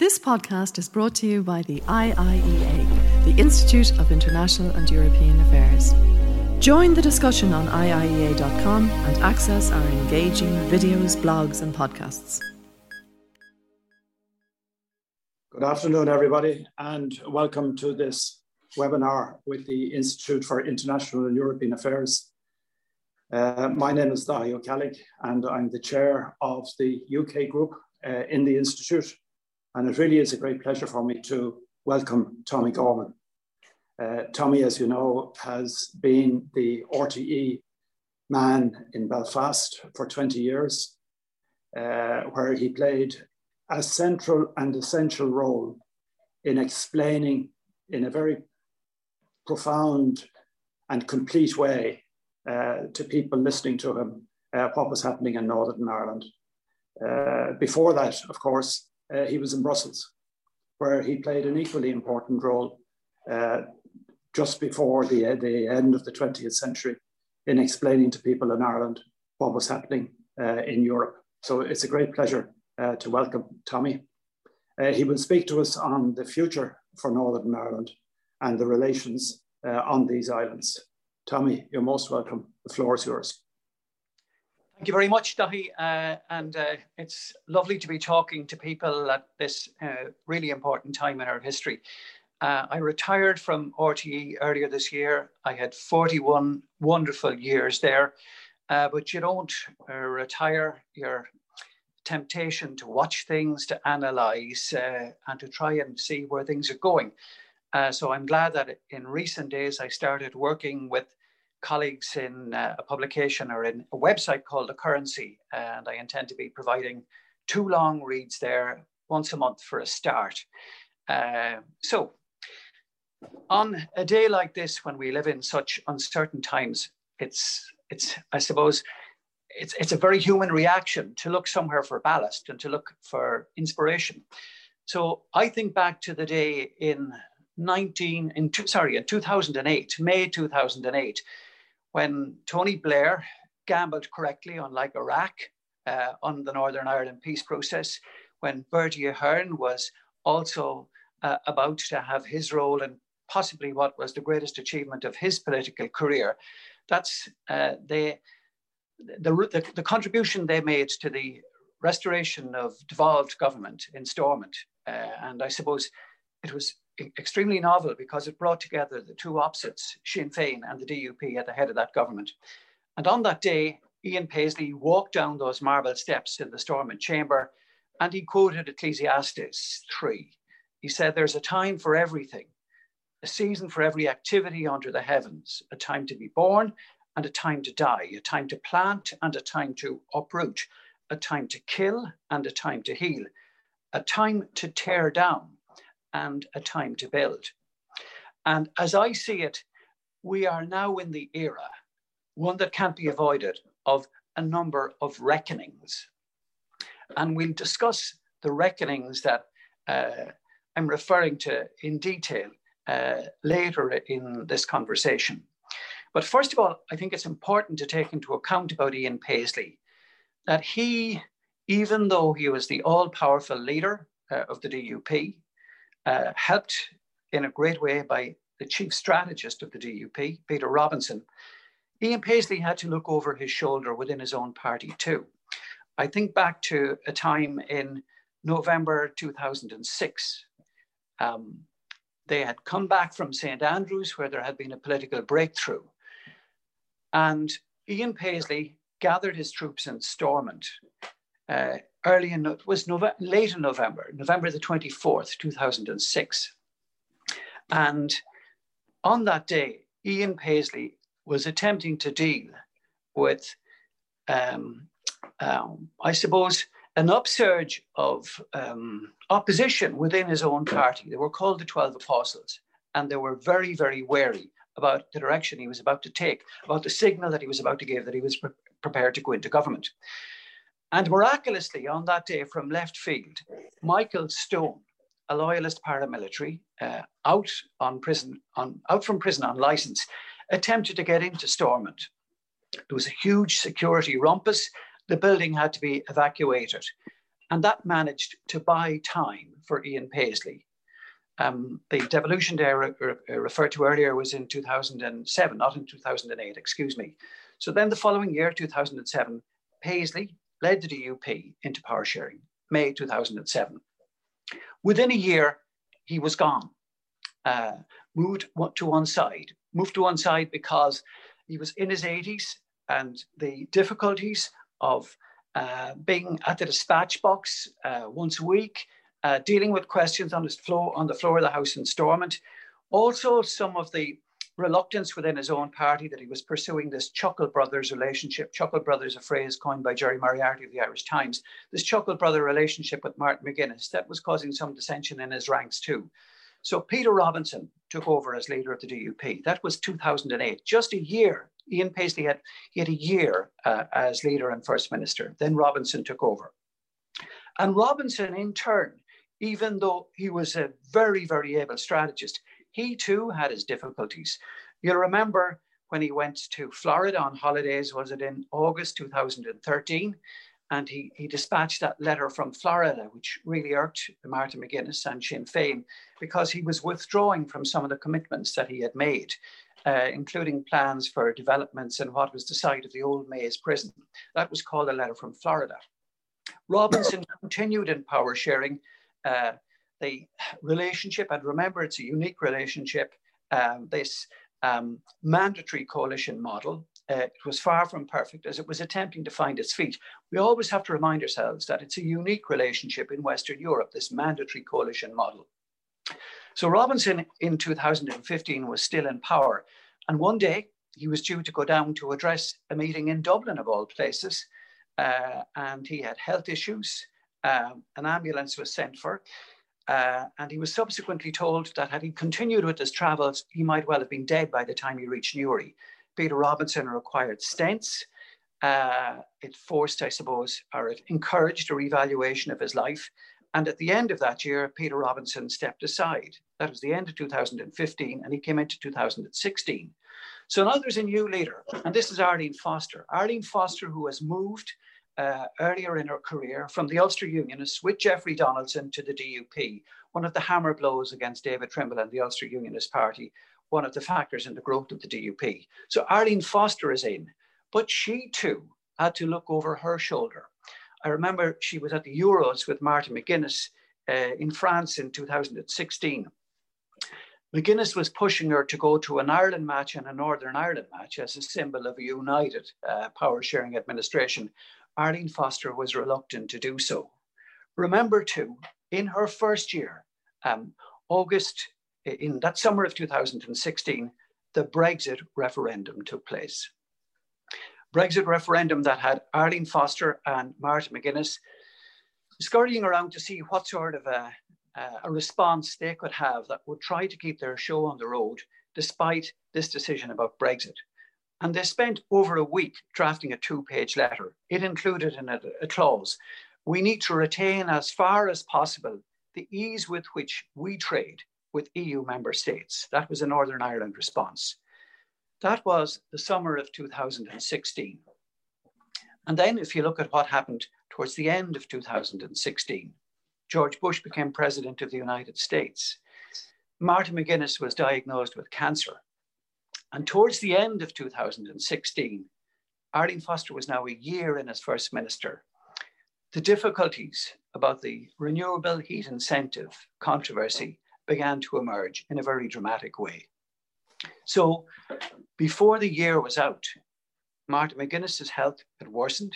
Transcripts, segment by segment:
This podcast is brought to you by the IIEA, the Institute of International and European Affairs. Join the discussion on IIEA.com and access our engaging videos, blogs, and podcasts. Good afternoon, everybody, and welcome to this webinar with the Institute for International and European Affairs. Uh, my name is Daithí O'Ceallaigh, and I'm the chair of the UK group uh, in the Institute. And it really is a great pleasure for me to welcome Tommy Gorman. Uh, Tommy, as you know, has been the RTE man in Belfast for 20 years, uh, where he played a central and essential role in explaining in a very profound and complete way uh, to people listening to him uh, what was happening in Northern Ireland. Uh, before that, of course, uh, he was in Brussels, where he played an equally important role uh, just before the, uh, the end of the 20th century in explaining to people in Ireland what was happening uh, in Europe. So it's a great pleasure uh, to welcome Tommy. Uh, he will speak to us on the future for Northern Ireland and the relations on these islands. Tommy, you're most welcome. The floor is yours. Thank you very much, Daithí. Uh, and uh, it's lovely to be talking to people at this uh, really important time in our history. Uh, I retired from RTE earlier this year. I had 41 wonderful years there, uh, but you don't uh, retire. Your temptation to watch things, to analyze, and to try and see where things are going. so I'm glad that in recent days I started working with colleagues in uh, a publication or in a website called The Currency, and I intend to be providing two long reads there once a month for a start. Uh, so, on a day like this, when we live in such uncertain times, it's it's I suppose it's it's a very human reaction to look somewhere for ballast and to look for inspiration. So I think back to the day in 19 in two, sorry in 2008 May 2008 when Tony Blair gambled correctly, unlike Iraq, uh, on the Northern Ireland peace process, when Bertie Ahern was also uh, about to have his role in possibly what was the greatest achievement of his political career. That's uh, the, the, the, contribution they made to the restoration of devolved government in Stormont. Uh, and I suppose it was extremely novel because it brought together the two opposites, Sinn Féin and the DUP, at the head of that government. And on that day, Ian Paisley walked down those marble steps in the Stormont chamber and he quoted Ecclesiastes 3. He said, There's a time for everything, a season for every activity under the heavens, a time to be born and a time to die, a time to plant and a time to uproot, a time to kill and a time to heal, a time to tear down and a time to build. And as I see it, we are now in the era, one that can't be avoided, of a number of reckonings. And we'll discuss the reckonings that uh, I'm referring to in detail uh, later in this conversation. But first of all, I think it's important to take into account about Ian Paisley that he, even though he was the all powerful leader uh, of the DUP, uh, helped in a great way by the chief strategist of the DUP, Peter Robinson, Ian Paisley had to look over his shoulder within his own party too. I think back to a time in November 2006. Um, they had come back from St. Andrews where there had been a political breakthrough. And Ian Paisley gathered his troops in Stormont uh, early in was Nove- late in November, November the 24th, 2006. And on that day, Ian Paisley was attempting to deal with, um, um, I suppose, an upsurge of um, opposition within his own party. They were called the 12 Apostles, and they were very, very wary about the direction he was about to take, about the signal that he was about to give that he was pre- prepared to go into government. And miraculously, on that day from left field, Michael Stone, a loyalist paramilitary, uh, out on prison, on out from prison on license, attempted to get into Stormont. There was a huge security rumpus. The building had to be evacuated. And that managed to buy time for Ian Paisley. Um, the devolution day re re referred to earlier was in 2007, not in 2008, excuse me. So then the following year, 2007, Paisley led the DUP into power sharing, May 2007. Within a year, he was gone, uh, moved to one side, moved to one side because he was in his 80s and the difficulties of uh, being at the dispatch box uh, once a week, uh, dealing with questions on his floor on the floor of the House in Stormont. Also, some of the reluctance within his own party that he was pursuing this Chuckle Brothers relationship. Chuckle Brothers, a phrase coined by Gerry Moriarty of the Irish Times. This Chuckle Brother relationship with Martin McGuinness that was causing some dissension in his ranks too. So Peter Robinson took over as leader of the DUP. That was 2008, just a year. Ian Paisley had he had a year uh, as leader and first minister. Then Robinson took over, and Robinson, in turn, even though he was a very very able strategist, he too had his difficulties. You'll remember when he went to Florida on holidays. Was it in August 2013? and he, he dispatched that letter from Florida, which really irked Martin McGuinness and Sinn Féin because he was withdrawing from some of the commitments that he had made, uh, including plans for developments in what was the site of the old Maze prison. That was called a letter from Florida. Robinson continued in power sharing. Uh, the relationship, and remember it's a unique relationship, um, this um, mandatory coalition model uh, it was far from perfect as it was attempting to find its feet. We always have to remind ourselves that it's a unique relationship in Western Europe, this mandatory coalition model. So Robinson in 2015 was still in power. And one day he was due to go down to address a meeting in Dublin, of all places. Uh, and he had health issues. Um, an ambulance was sent for. Uh, and he was subsequently told that had he continued with his travels, he might well have been dead by the time he reached Newry. Peter Robinson required stents. Uh, it forced, I suppose, or it encouraged a revaluation of his life. And at the end of that year, Peter Robinson stepped aside. That was the end of 2015, and he came into 2016. So now there's a new leader, and this is Arlene Foster. Arlene Foster, who has moved uh, earlier in her career from the Ulster Unionists with Jeffrey Donaldson to the DUP, one of the hammer blows against David Trimble and the Ulster Unionist Party, one of the factors in the growth of the DUP. So Arlene Foster is in, but she too had to look over her shoulder. I remember she was at the Euros with Martin McGuinness uh, in France in 2016. McGuinness was pushing her to go to an Ireland match and a Northern Ireland match as a symbol of a united uh, power sharing administration. Arlene Foster was reluctant to do so. Remember, too, in her first year, um, August in that summer of 2016, the Brexit referendum took place. Brexit referendum that had Arlene Foster and Martin McGuinness scurrying around to see what sort of a, a response they could have that would try to keep their show on the road despite this decision about Brexit. And they spent over a week drafting a two page letter. It included in a clause we need to retain as far as possible the ease with which we trade with EU member states. That was a Northern Ireland response. That was the summer of 2016. And then, if you look at what happened towards the end of 2016, George Bush became president of the United States. Martin McGuinness was diagnosed with cancer. And towards the end of 2016, Arlene Foster was now a year in as first minister. The difficulties about the renewable heat incentive controversy began to emerge in a very dramatic way. So before the year was out, Martin McGuinness's health had worsened.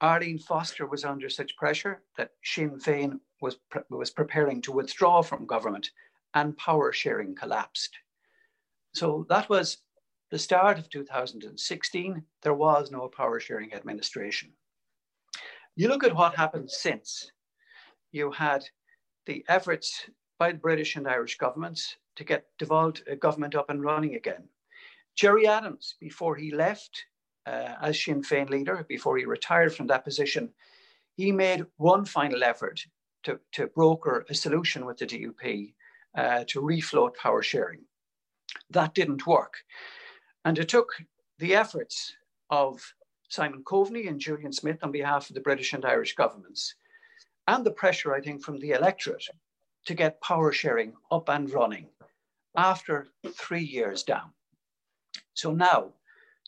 Arlene Foster was under such pressure that Sinn Féin was, pre was preparing to withdraw from government and power sharing collapsed. So that was the start of 2016. There was no power sharing administration. You look at what happened since. You had the efforts by the British and Irish governments to get devolved uh, government up and running again. Gerry Adams, before he left uh, as Sinn Féin leader, before he retired from that position, he made one final effort to, to broker a solution with the DUP uh, to refloat power sharing. That didn't work. And it took the efforts of Simon Coveney and Julian Smith on behalf of the British and Irish governments and the pressure, I think, from the electorate to get power sharing up and running after three years down. So now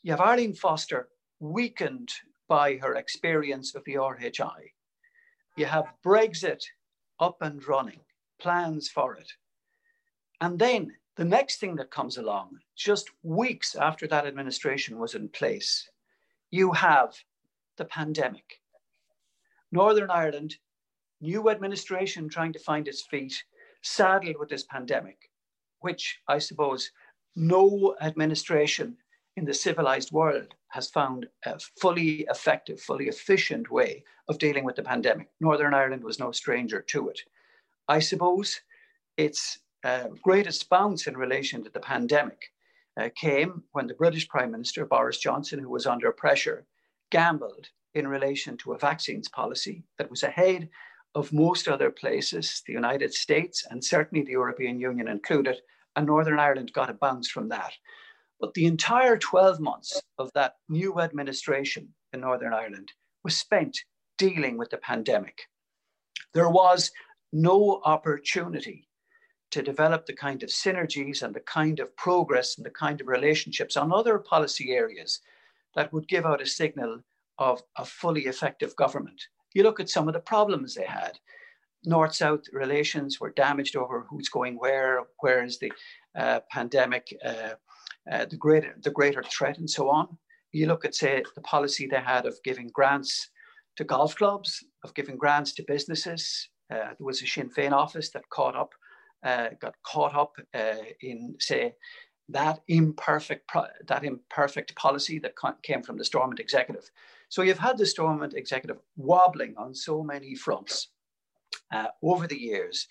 you have Arlene Foster weakened by her experience of the RHI. You have Brexit up and running, plans for it. And then the next thing that comes along, just weeks after that administration was in place, you have the pandemic. Northern Ireland, new administration trying to find its feet, saddled with this pandemic, which I suppose no administration in the civilized world has found a fully effective, fully efficient way of dealing with the pandemic. Northern Ireland was no stranger to it. I suppose its uh, greatest bounce in relation to the pandemic uh, came when the British Prime Minister, Boris Johnson, who was under pressure, gambled in relation to a vaccines policy that was ahead of most other places, the United States and certainly the European Union included, and Northern Ireland got a bounce from that. But the entire 12 months of that new administration in Northern Ireland was spent dealing with the pandemic. There was no opportunity to develop the kind of synergies and the kind of progress and the kind of relationships on other policy areas that would give out a signal of a fully effective government. You look at some of the problems they had. North South relations were damaged over who's going where, where is the uh, pandemic uh, uh, the, greater, the greater threat and so on. You look at, say, the policy they had of giving grants to golf clubs, of giving grants to businesses. Uh, there was a Sinn Féin office that caught up, uh, got caught up uh, in, say, that imperfect that imperfect policy that came from the Stormont executive. So you've had the Stormont executive wobbling on so many fronts uh, over the years,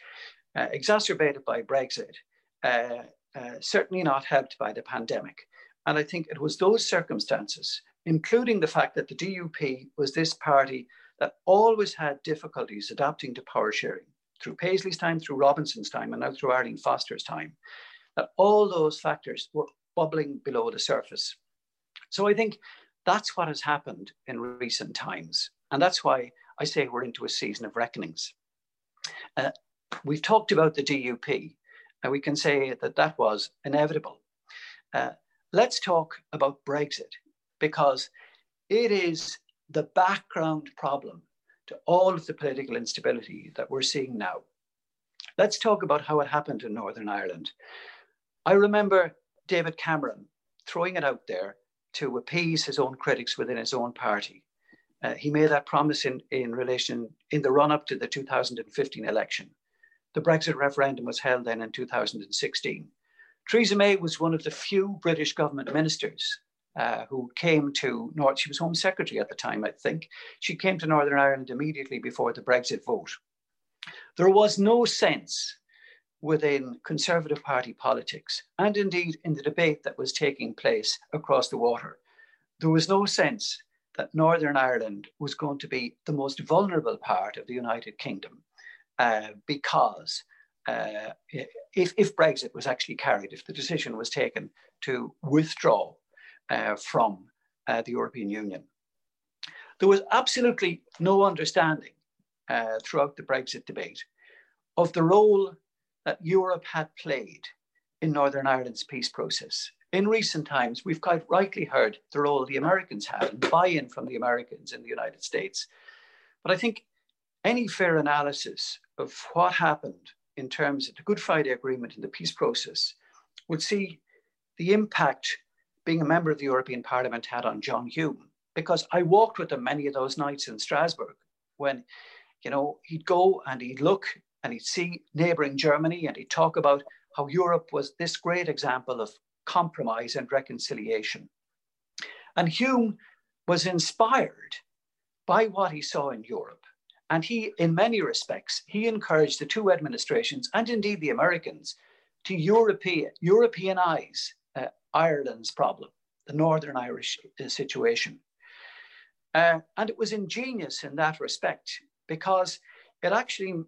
uh, exacerbated by Brexit, uh, uh, certainly not helped by the pandemic. And I think it was those circumstances, including the fact that the DUP was this party that always had difficulties adapting to power sharing through Paisley's time, through Robinson's time, and now through Arlene Foster's time, that all those factors were bubbling below the surface. So I think that's what has happened in recent times. And that's why I say we're into a season of reckonings. Uh, we've talked about the DUP, and we can say that that was inevitable. Uh, let's talk about Brexit because it is the background problem to all of the political instability that we're seeing now. Let's talk about how it happened in Northern Ireland. I remember David Cameron throwing it out there to appease his own critics within his own party. Uh, he made that promise in, in relation in the run up to the 2015 election. The Brexit referendum was held then in 2016. Theresa May was one of the few British government ministers uh, who came to North. She was Home Secretary at the time, I think. She came to Northern Ireland immediately before the Brexit vote. There was no sense within Conservative Party politics, and indeed in the debate that was taking place across the water, there was no sense that Northern Ireland was going to be the most vulnerable part of the United Kingdom uh, because uh, if, if, Brexit was actually carried, if the decision was taken to withdraw from uh, the European Union, there was absolutely no understanding uh, throughout the Brexit debate of the role that Europe had played in Northern Ireland's peace process. In recent times, we've quite rightly heard the role the Americans had and buy in from the Americans in the United States. But I think any fair analysis of what happened in terms of the Good Friday Agreement and the peace process would see the impact being a member of the European Parliament had on John Hume. Because I walked with him many of those nights in Strasbourg when, you know, he'd go and he'd look and he'd see neighboring Germany and he'd talk about how Europe was this great example of compromise and reconciliation. And Hume was inspired by what he saw in Europe and he, in many respects, he encouraged the two administrations and indeed the Americans to European, Europeanize Ireland's problem, the Northern Irish uh, situation. Uh, and it was ingenious in that respect because it actually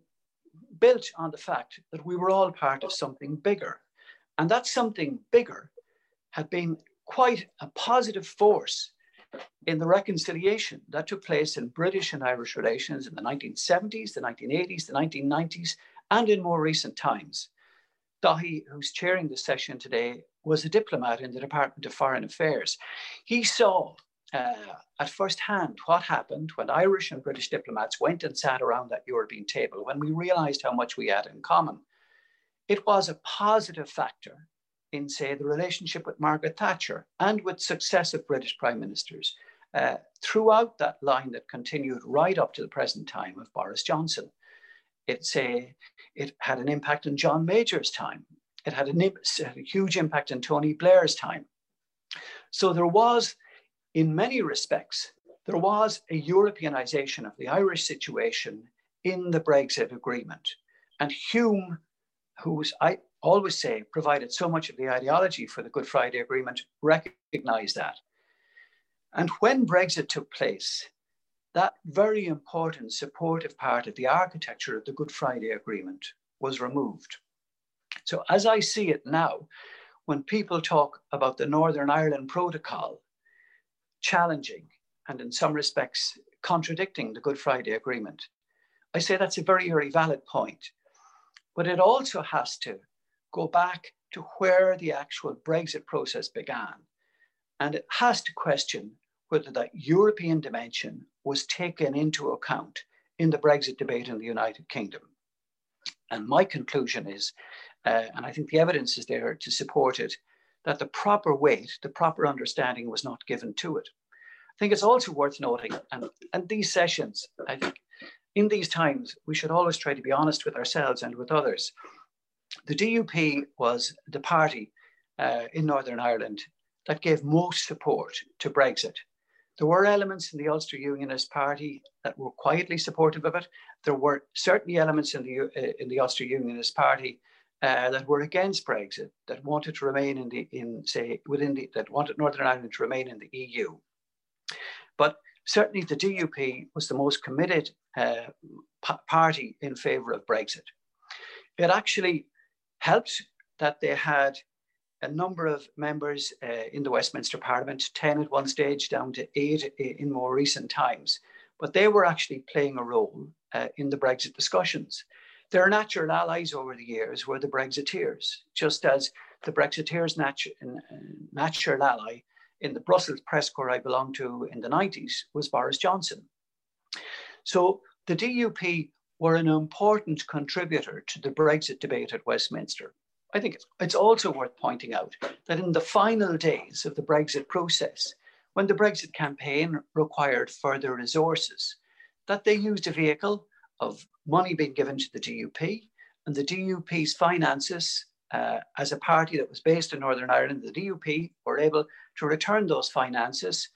built on the fact that we were all part of something bigger. And that something bigger had been quite a positive force in the reconciliation that took place in British and Irish relations in the 1970s, the 1980s, the 1990s, and in more recent times. Daithí, who's chairing the session today, was a diplomat in the Department of Foreign Affairs. He saw uh, at first hand what happened when Irish and British diplomats went and sat around that European table when we realized how much we had in common. It was a positive factor in, say, the relationship with Margaret Thatcher and with successive British prime ministers uh, throughout that line that continued right up to the present time of Boris Johnson. It's a, it had an impact on John Major's time. It had, an, a huge impact on Tony Blair's time. So there was, in many respects, there was a Europeanization of the Irish situation in the Brexit agreement. And Hume, who's I always say provided so much of the ideology for the Good Friday Agreement, recognized that. And when Brexit took place, that very important supportive part of the architecture of the Good Friday Agreement was removed. So, as I see it now, when people talk about the Northern Ireland Protocol challenging and, in some respects, contradicting the Good Friday Agreement, I say that's a very, very valid point. But it also has to go back to where the actual Brexit process began. And it has to question whether that European dimension was taken into account in the Brexit debate in the United Kingdom. And my conclusion is, uh, and I think the evidence is there to support it, that the proper weight, the proper understanding was not given to it. I think it's also worth noting, and, and these sessions, I think in these times, we should always try to be honest with ourselves and with others. The DUP was the party uh, in Northern Ireland that gave most support to Brexit there were elements in the Ulster Unionist Party that were quietly supportive of it. There were certainly elements in the uh, in the Ulster Unionist Party uh, that were against Brexit, that wanted to remain in the in say within the that wanted Northern Ireland to remain in the EU. But certainly the DUP was the most committed uh, party in favour of Brexit. It actually helped that they had a number of members uh, in the Westminster Parliament, 10 at one stage, down to eight in more recent times. But they were actually playing a role uh, in the Brexit discussions. Their natural allies over the years were the Brexiteers, just as the Brexiteers' natu- uh, natural ally in the Brussels press corps I belonged to in the 90s was Boris Johnson. So the DUP were an important contributor to the Brexit debate at Westminster. I think it's also worth pointing out that in the final days of the Brexit process, when the Brexit campaign required further resources, that they used a vehicle of money being given to the DUP and the DUP's finances uh, as a party that was based in Northern Ireland, the DUP were able to return those finances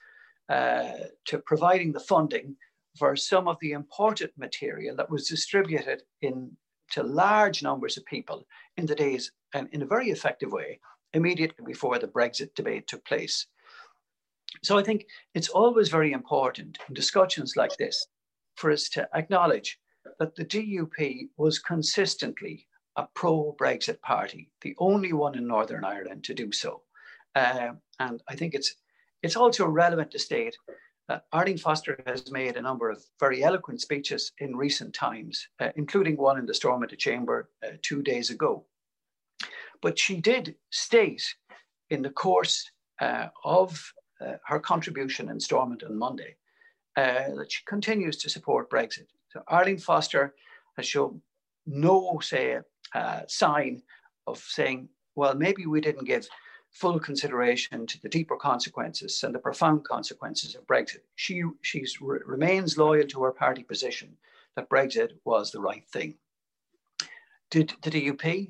uh, to providing the funding for some of the important material that was distributed in to large numbers of people in the days and in a very effective way immediately before the Brexit debate took place. So I think it's always very important in discussions like this for us to acknowledge that the DUP was consistently a pro Brexit party, the only one in Northern Ireland to do so. Uh, and I think it's, it's also relevant to state that Arlene Foster has made a number of very eloquent speeches in recent times, uh, including one in the Stormont Chamber uh, two days ago. But she did state in the course uh, of uh, her contribution in Stormont on Monday uh, that she continues to support Brexit. So Arlene Foster has shown no, say, uh, sign of saying, well, maybe we didn't give full consideration to the deeper consequences and the profound consequences of Brexit. She she's, re- remains loyal to her party position that Brexit was the right thing. Did the DUP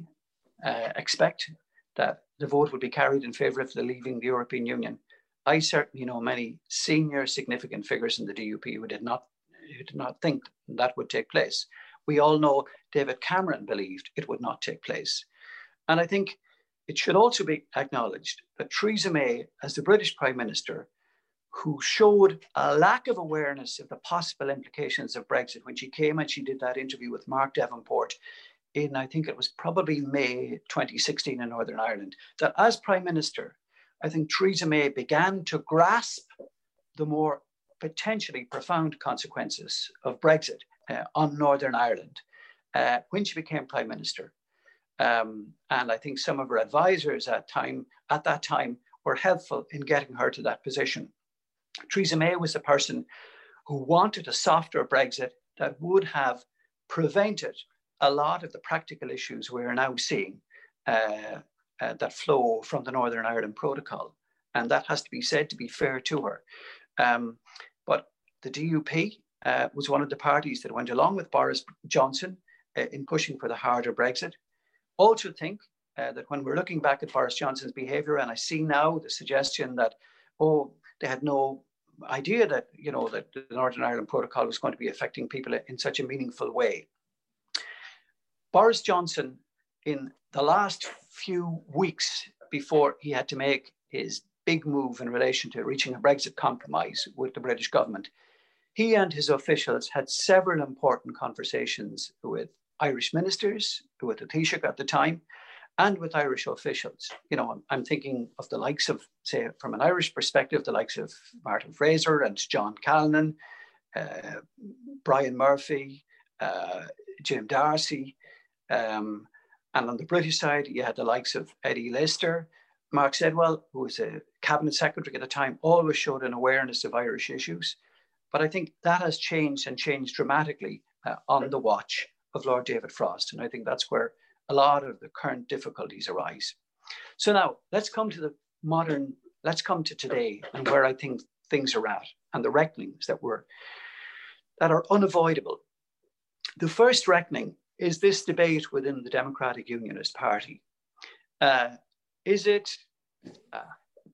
uh, expect that the vote would be carried in favour of the leaving the European Union? I certainly know many senior significant figures in the DUP who did not who did not think that would take place. We all know David Cameron believed it would not take place. And I think it should also be acknowledged that Theresa May, as the British Prime Minister, who showed a lack of awareness of the possible implications of Brexit when she came and she did that interview with Mark Devenport in, I think it was probably May 2016 in Northern Ireland, that as Prime Minister, I think Theresa May began to grasp the more potentially profound consequences of Brexit uh, on Northern Ireland uh, when she became Prime Minister. Um, and I think some of her advisors at time at that time were helpful in getting her to that position. Theresa May was the person who wanted a softer Brexit that would have prevented a lot of the practical issues we're now seeing uh, uh, that flow from the Northern Ireland Protocol. And that has to be said to be fair to her. Um, but the DUP uh, was one of the parties that went along with Boris Johnson uh, in pushing for the harder Brexit. Also, think uh, that when we're looking back at Boris Johnson's behaviour, and I see now the suggestion that, oh, they had no idea that you know that the Northern Ireland Protocol was going to be affecting people in such a meaningful way. Boris Johnson, in the last few weeks before he had to make his big move in relation to reaching a Brexit compromise with the British government, he and his officials had several important conversations with Irish ministers, with the Taoiseach at the time, and with Irish officials. You know, I'm thinking of the likes of, say, from an Irish perspective, the likes of Martin Fraser and John Callan, uh, Brian Murphy, uh, Jim Darcy. Um, and on the British side, you had the likes of Eddie Lister. Mark Sedwill, who was a cabinet secretary at the time, always showed an awareness of Irish issues. But I think that has changed and changed dramatically uh, on the watch of Lord David Frost. And I think that's where a lot of the current difficulties arise. So now let's come to the modern, let's come to today and where I think things are at and the reckonings that were that are unavoidable. The first reckoning is this debate within the Democratic Unionist Party. Uh, is it a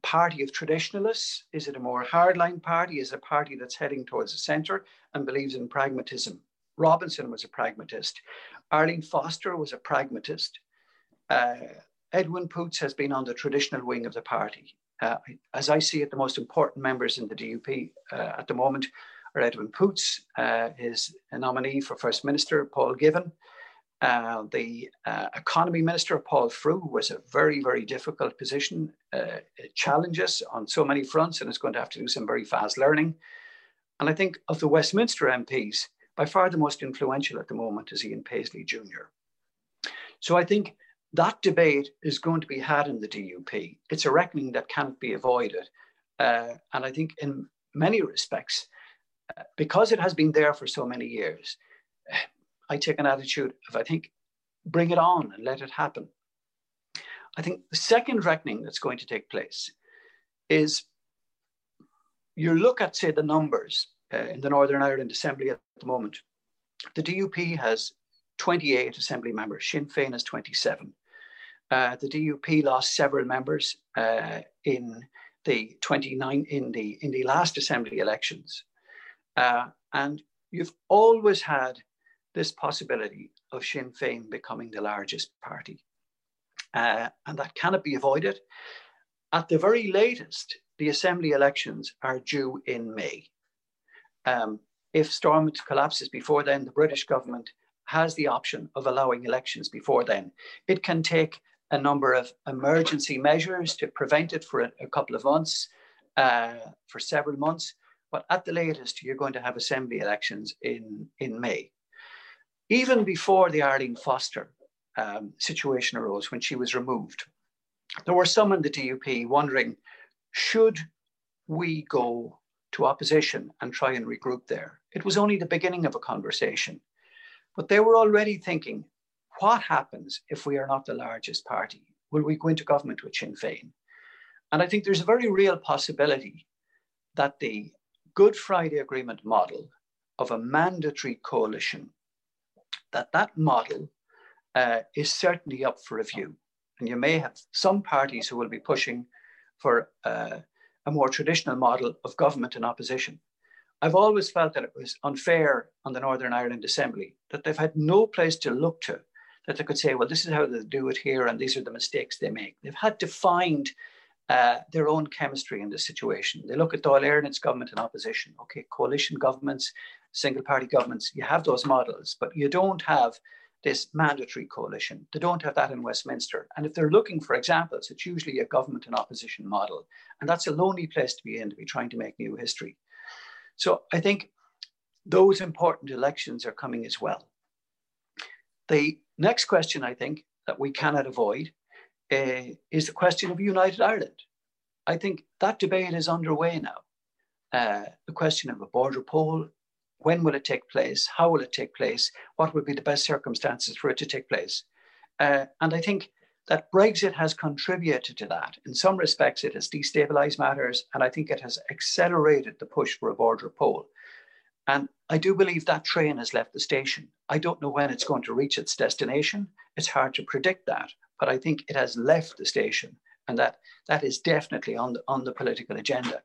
party of traditionalists? Is it a more hardline party? Is it a party that's heading towards the centre and believes in pragmatism? Robinson was a pragmatist. Arlene Foster was a pragmatist. Uh, Edwin Poots has been on the traditional wing of the party. Uh, as I see it, the most important members in the DUP uh, at the moment are Edwin Poots, uh, his nominee for First Minister, Paul Givan. Uh, the uh, economy minister, Paul Frew, was a very, very difficult position. it challenges on so many fronts and is going to have to do some very fast learning. And I think of the Westminster MPs, by far the most influential at the moment is Ian Paisley Jr. So I think that debate is going to be had in the DUP. It's a reckoning that can't be avoided. Uh, and I think in many respects, uh, because it has been there for so many years, I take an attitude of, I think, bring it on and let it happen. I think the second reckoning that's going to take place is you look at, say, the numbers uh, in the Northern Ireland Assembly at the moment. The DUP has 28 assembly members, Sinn Féin has 27. Uh, the DUP lost several members uh, in the 29 in the in the last assembly elections, uh, and you've always had this possibility of Sinn Féin becoming the largest party, uh, and that cannot be avoided. At the very latest, the assembly elections are due in May. Um, if Stormont collapses before then, the British government has the option of allowing elections before then. It can take a number of emergency measures to prevent it for a, a couple of months, uh, for several months. But at the latest, you're going to have assembly elections in, in May. Even before the Arlene Foster um, situation arose, when she was removed, there were some in the DUP wondering should we go to opposition and try and regroup there. It was only the beginning of a conversation. But they were already thinking, what happens if we are not the largest party? Will we go into government with Sinn Féin? And I think there's a very real possibility that the Good Friday Agreement model of a mandatory coalition, that that model uh, is certainly up for review. And you may have some parties who will be pushing for uh, a more traditional model of government and opposition. I've always felt that it was unfair on the Northern Ireland Assembly that they've had no place to look to that they could say, well, this is how they do it here, and these are the mistakes they make. They've had to find uh, their own chemistry in this situation. They look at Dáil Éireann's government and opposition. Okay, coalition governments, single party governments, you have those models, but you don't have this mandatory coalition. They don't have that in Westminster. And if they're looking for examples, it's usually a government and opposition model. And that's a lonely place to be in to be trying to make new history. So I think those important elections are coming as well. The next question, I think, that we cannot avoid uh, is the question of United Ireland. I think that debate is underway now. Uh, the question of a border poll, when will it take place? How will it take place? What would be the best circumstances for it to take place? Uh, and I think that Brexit has contributed to that. In some respects, it has destabilized matters, and I think it has accelerated the push for a border poll. And I do believe that train has left the station. I don't know when it's going to reach its destination. It's hard to predict that, but I think it has left the station, and that that is definitely on the, on the political agenda.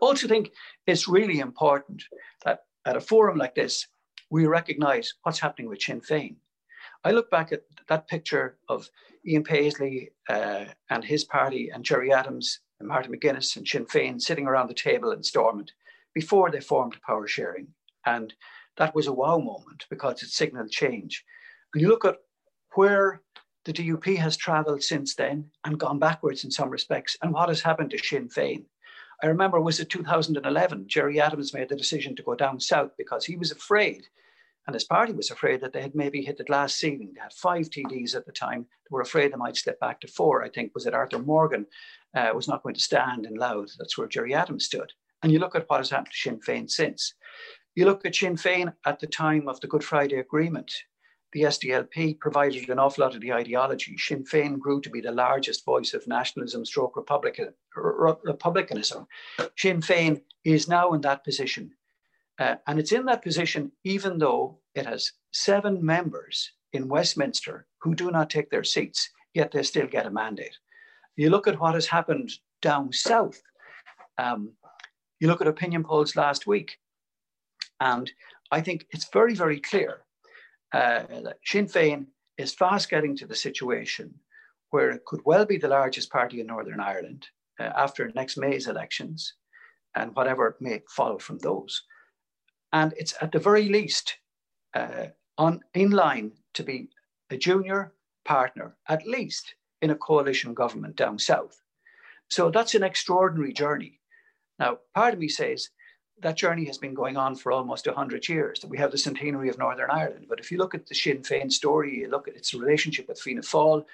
Also, think it's really important that at a forum like this, we recognize what's happening with Sinn Féin. I look back at that picture of Ian Paisley uh, and his party and Gerry Adams and Martin McGuinness and Sinn Féin sitting around the table in Stormont before they formed power sharing. And that was a wow moment because it signaled change. And you look at where the DUP has travelled since then and gone backwards in some respects, and what has happened to Sinn Féin. I remember was it 2011, Gerry Adams made the decision to go down south because he was afraid, and his party was afraid that they had maybe hit the glass ceiling. They had five TDs at the time. They were afraid they might slip back to four. I think was it Arthur Morgan uh, was not going to stand in Louth. That's where Gerry Adams stood. And you look at what has happened to Sinn Féin since. You look at Sinn Féin at the time of the Good Friday Agreement. The SDLP provided an awful lot of the ideology. Sinn Féin grew to be the largest voice of nationalism stroke Republican, republicanism. Sinn Féin is now in that position. Uh, and it's in that position even though it has seven members in Westminster who do not take their seats, yet they still get a mandate. You look at what has happened down south. Um, you look at opinion polls last week, and I think it's very, very clear uh, Sinn Féin is fast getting to the situation where it could well be the largest party in Northern Ireland uh, after next May's elections and whatever may follow from those. And it's at the very least uh, on in line to be a junior partner, at least in a coalition government down south. So that's an extraordinary journey. Now, part of me says that journey has been going on for almost 100 years, we have the centenary of Northern Ireland. But if you look at the Sinn Féin story, you look at its relationship with Fianna Fáil,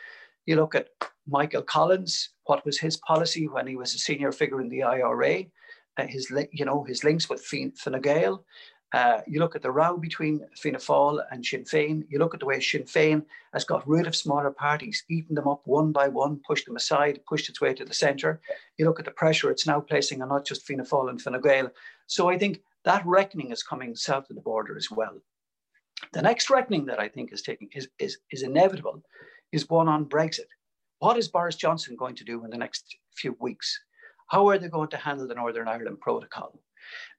you look at Michael Collins, what was his policy when he was a senior figure in the IRA, uh, his, you know, his links with Fine Gael, uh, you look at the row between Fianna Fáil and Sinn Féin. You look at the way Sinn Féin has got rid of smaller parties, eaten them up one by one, pushed them aside, pushed its way to the centre. You look at the pressure it's now placing on not just Fianna Fáil and Fine Gael. So I think that reckoning is coming south of the border as well. The next reckoning that I think is taking is, is, is inevitable is one on Brexit. What is Boris Johnson going to do in the next few weeks? How are they going to handle the Northern Ireland Protocol?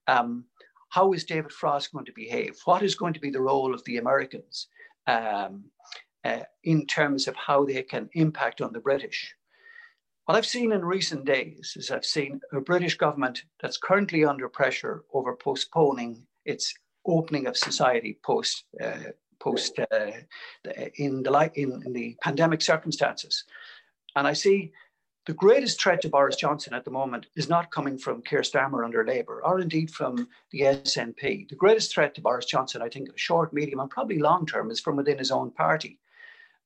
Um, how is David Frost going to behave? What is going to be the role of the Americans um, uh, in terms of how they can impact on the British? What I've seen in recent days is I've seen a British government that's currently under pressure over postponing its opening of society post uh, post uh, in the in, in the pandemic circumstances, and I see the greatest threat to Boris Johnson at the moment is not coming from Keir Starmer under Labour or indeed from the SNP. The greatest threat to Boris Johnson, I think, short, medium, and probably long term, is from within his own party.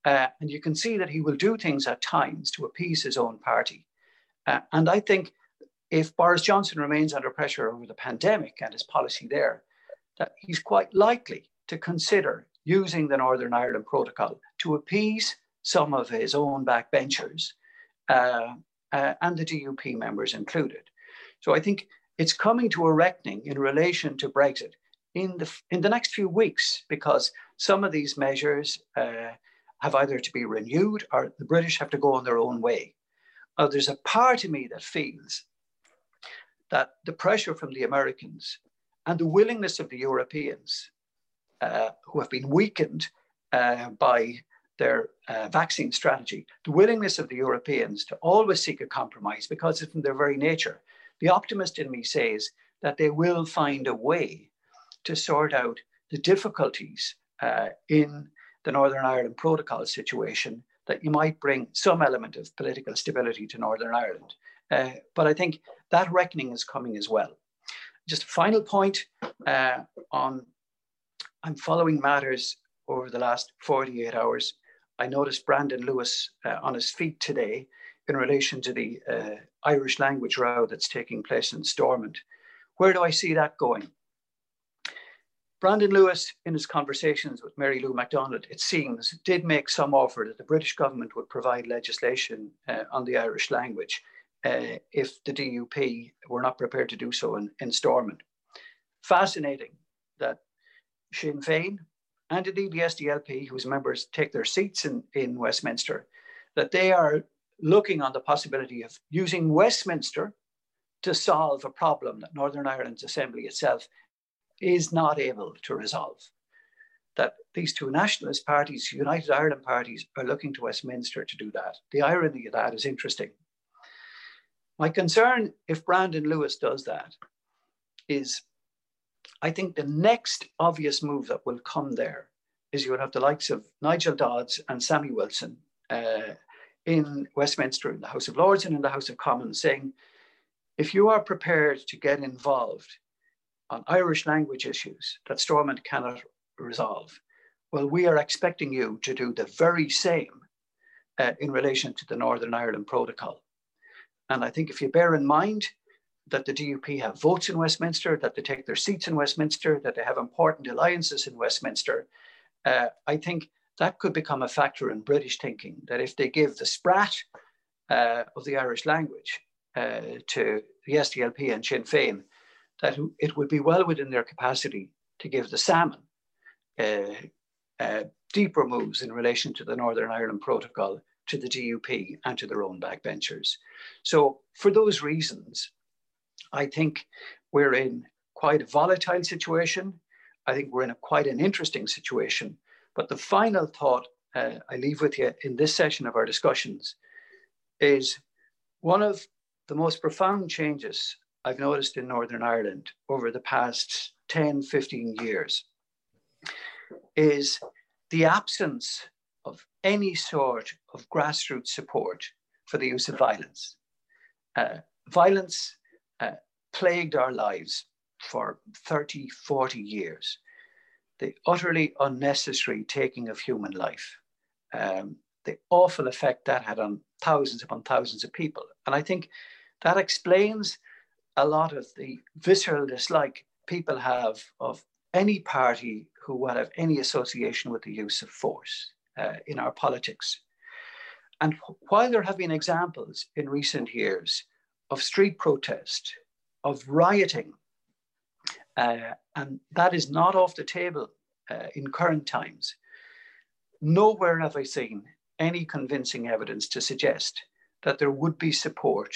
Uh, and you can see that he will do things at times to appease his own party. Uh, and I think if Boris Johnson remains under pressure over the pandemic and his policy there, that he's quite likely to consider using the Northern Ireland Protocol to appease some of his own backbenchers uh, uh, and the DUP members included. So I think it's coming to a reckoning in relation to Brexit in the in the next few weeks because some of these measures uh, have either to be renewed or the British have to go on their own way. There's a part of me that feels that the pressure from the Americans and the willingness of the Europeans, uh, who have been weakened uh, by their uh, vaccine strategy, the willingness of the Europeans to always seek a compromise because it's in their very nature. The optimist in me says that they will find a way to sort out the difficulties uh, in the Northern Ireland Protocol situation that you might bring some element of political stability to Northern Ireland. Uh, but I think that reckoning is coming as well. Just a final point uh, on I'm following matters over the last 48 hours. I noticed Brandon Lewis uh, on his feet today in relation to the uh, Irish language row that's taking place in Stormont. Where do I see that going? Brandon Lewis, in his conversations with Mary Lou McDonald, it seems, did make some offer that the British government would provide legislation uh, on the Irish language uh, if the DUP were not prepared to do so in, in Stormont. Fascinating that Sinn Féin and indeed the SDLP, whose members take their seats in, in Westminster, that they are looking on the possibility of using Westminster to solve a problem that Northern Ireland's Assembly itself is not able to resolve. That these two nationalist parties, United Ireland parties, are looking to Westminster to do that. The irony of that is interesting. My concern, if Brandon Lewis does that, is I think the next obvious move that will come there is you will have the likes of Nigel Dodds and Sammy Wilson uh, in Westminster, in the House of Lords and in the House of Commons, saying, if you are prepared to get involved on Irish language issues that Stormont cannot resolve, well, we are expecting you to do the very same uh, in relation to the Northern Ireland Protocol. And I think if you bear in mind that the DUP have votes in Westminster, that they take their seats in Westminster, that they have important alliances in Westminster, uh, I think that could become a factor in British thinking that if they give the sprat uh, of the Irish language uh, to the SDLP and Sinn Féin, that it would be well within their capacity to give the salmon uh, uh, deeper moves in relation to the Northern Ireland Protocol, to the DUP, and to their own backbenchers. So, for those reasons, I think we're in quite a volatile situation. I think we're in a quite an interesting situation. But the final thought uh, I leave with you in this session of our discussions is one of the most profound changes I've noticed in Northern Ireland over the past 10, 15 years is the absence of any sort of grassroots support for the use of violence. Uh, violence plagued our lives for 30, 40 years. The utterly unnecessary taking of human life, um, the awful effect that had on thousands upon thousands of people. And I think that explains a lot of the visceral dislike people have of any party who would have any association with the use of force uh, in our politics. And while there have been examples in recent years of street protest, of rioting, uh, and that is not off the table uh, in current times, nowhere have I seen any convincing evidence to suggest that there would be support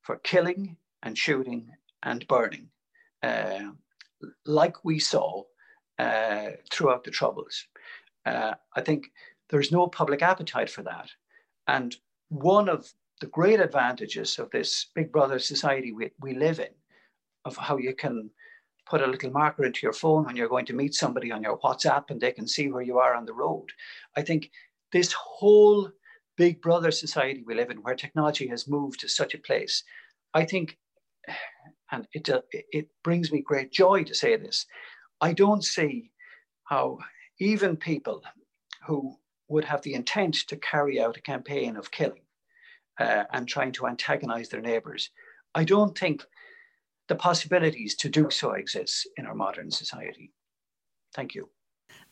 for killing and shooting and burning, uh, like we saw uh, throughout the Troubles. Uh, I think there's no public appetite for that. And one of the great advantages of this Big Brother society we, we live in, of how you can put a little marker into your phone when you're going to meet somebody on your WhatsApp and they can see where you are on the road. I think this whole Big Brother society we live in, where technology has moved to such a place, I think, and it, uh, it brings me great joy to say this, I don't see how even people who would have the intent to carry out a campaign of killing uh, and trying to antagonize their neighbors, I don't think the possibilities to do so exist in our modern society. Thank you.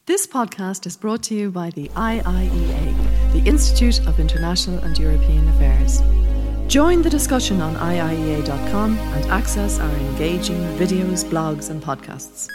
This podcast is brought to you by the IIEA, the Institute of International and European Affairs. Join the discussion on IIEA.com and access our engaging videos, blogs, and podcasts.